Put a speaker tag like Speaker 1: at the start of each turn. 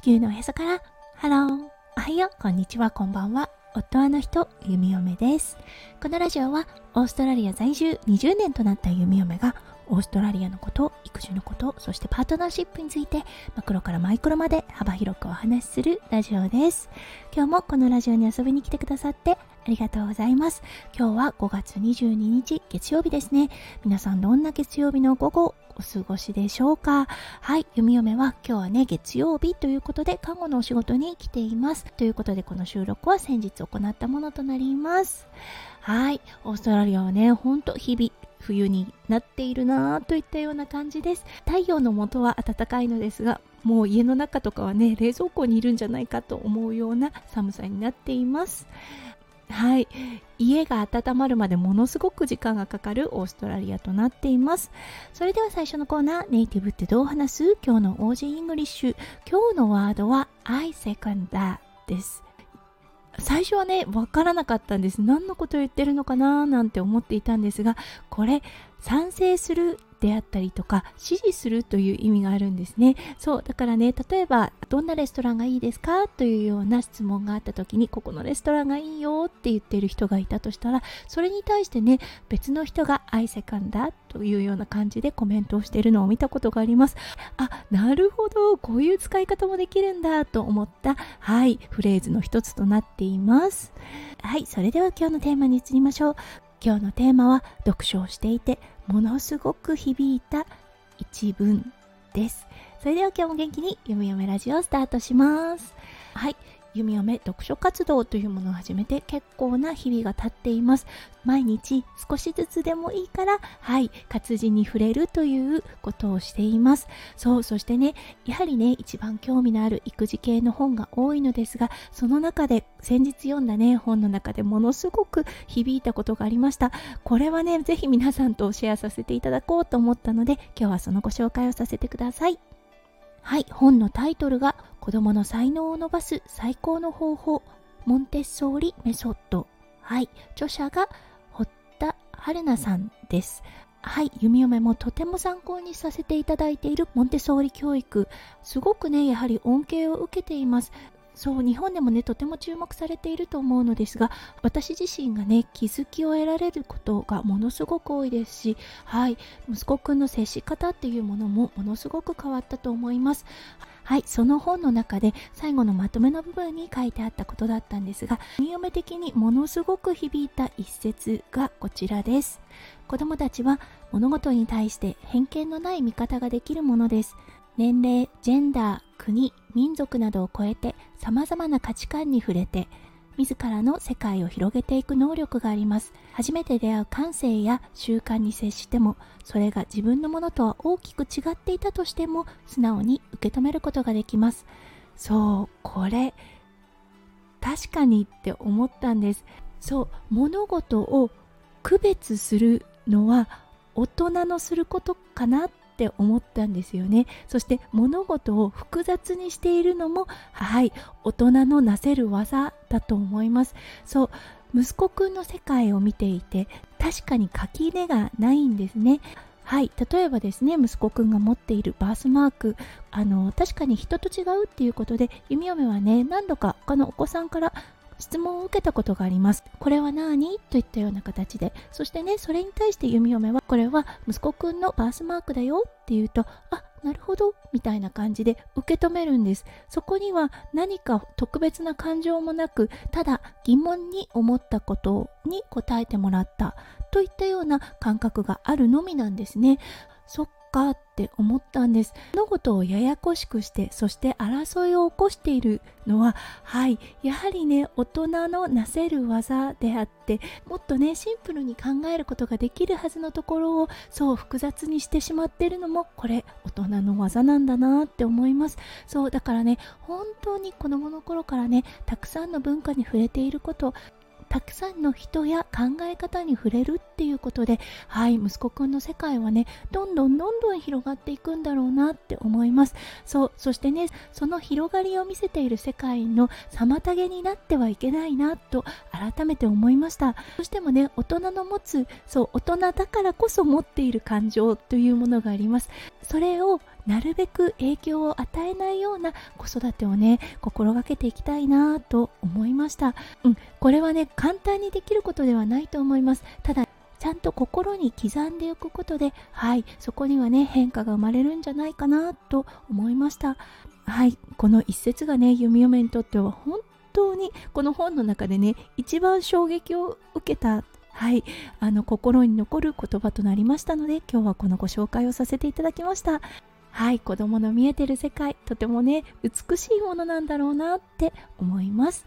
Speaker 1: 地球のおへそから。ハローおはよう。こんにちは。こんばんは。夫の人弓嫁です。このラジオはオーストラリア在住20年となった弓嫁がオーストラリアのこと育児のことそしてパートナーシップについてマクロからマイクロまで幅広くお話しするラジオです。今日もこのラジオに遊びに来てくださってありがとうございます。今日は5月22日月曜日ですね。皆さんどんな月曜日の午後お過ごしでしょうか？はい弓嫁は今日はね月曜日ということで看護のお仕事に来ています。ということでこの収録は先日行ったものとなります。はいオーストラリアはねほんと日々冬になっているなといったような感じです。太陽の元は暖かいのですがもう家の中とかはね冷蔵庫にいるんじゃないかと思うような寒さになっています。はい。家が温まるまでものすごく時間がかかるオーストラリアとなっています。それでは最初のコーナーネイティブってどう話す？今日の オージー English。今日のワードは I second that です。最初はね分からなかったんです。何のことを言ってるのかななんて思っていたんですがこれ賛成するであったりとか支持するという意味があるんですね。そうだからね例えばどんなレストランがいいですか？というような質問があった時にここのレストランがいいよって言っている人がいたとしたらそれに対してね別の人が愛せかんだというような感じでコメントをしているのを見たことがあります。あなるほどこういう使い方もできるんだと思ったはいフレーズの一つとなっています。はいそれでは今日のテーマに移りましょう。今日のテーマは読書をしていてものすごく響いた一文です。それでは今日も元気によめよめラジオスタートします。はい。弓嫁読書活動というものを始めて結構な日々が経っています。毎日少しずつでもいいからはい活字に触れるということをしています。そうそしてねやはりね一番興味のある育児系の本が多いのですがその中で先日読んだね本の中でものすごく響いたことがありました。これはねぜひ皆さんとシェアさせていただこうと思ったので今日はそのご紹介をさせてください。はい本のタイトルが子供の才能を伸ばす最高の方法モンテッソーリメソッド。はい。著者が堀田春奈さんです。はい。弓嫁もとても参考にさせていただいているモンテッソーリ教育。すごくねやはり恩恵を受けています。そう日本でもねとても注目されていると思うのですが私自身がね気づきを得られることがものすごく多いですしはい。息子くんの接し方っていうものもものすごく変わったと思います。はいその本の中で最後のまとめの部分に書いてあったことだったんですが読め的にものすごく響いた一節がこちらです。子供たちは物事に対して偏見のない見方ができるものです。年齢ジェンダー国民族などを超えて様々な価値観に触れて自らの世界を広げていく能力があります。初めて出会う感性や習慣に接してもそれが自分のものとは大きく違っていたとしても素直に受け止めることができます。そうこれ確かにって思ったんです。そう物事を区別するのは大人のすることかなって思ったんですよね。そして物事を複雑にしているのもはい大人のなせる技だと思いますそう息子くんの世界を見ていて確かに垣根がないんですねはい例えばですね息子くんが持っているバースマークあの確かに人と違うっていうことで弓嫁はね何度か他のお子さんから質問を受けたことがあります。これは何？といったような形で。そしてね、それに対して弓嫁は、これは息子くんのバースマークだよって言うと、あ、なるほど、みたいな感じで受け止めるんです。そこには何か特別な感情もなく、ただ疑問に思ったことに答えてもらったといったような感覚があるのみなんですね。そかって思ったんです。物事をややこしくしてそして争いを起こしているのははいやはりね大人のなせる技であってもっとねシンプルに考えることができるはずのところをそう複雑にしてしまっているのもこれ大人の技なんだなって思います。そうだからね本当に子供の頃からねたくさんの文化に触れていることたくさんの人や考え方に触れるっていうことではい息子くんの世界はねどんどんどんどん広がっていくんだろうなって思います。そうそしてねその広がりを見せている世界の妨げになってはいけないなと改めて思いました。そしてもね大人の持つそう大人だからこそ持っている感情というものがあります。それをなるべく影響を与えないような子育てをね心がけていきたいなと思いました。うんこれはね簡単にできることではないと思います。ただちゃんと心に刻んでおくことではいそこにはね変化が生まれるんじゃないかなと思いました。はいこの一節がね弓嫁にとっては本当にこの本の中でね一番衝撃を受けたはいあの心に残る言葉となりましたので今日はこのご紹介をさせていただきました。はい子供の見えてる世界とてもね美しいものなんだろうなって思います。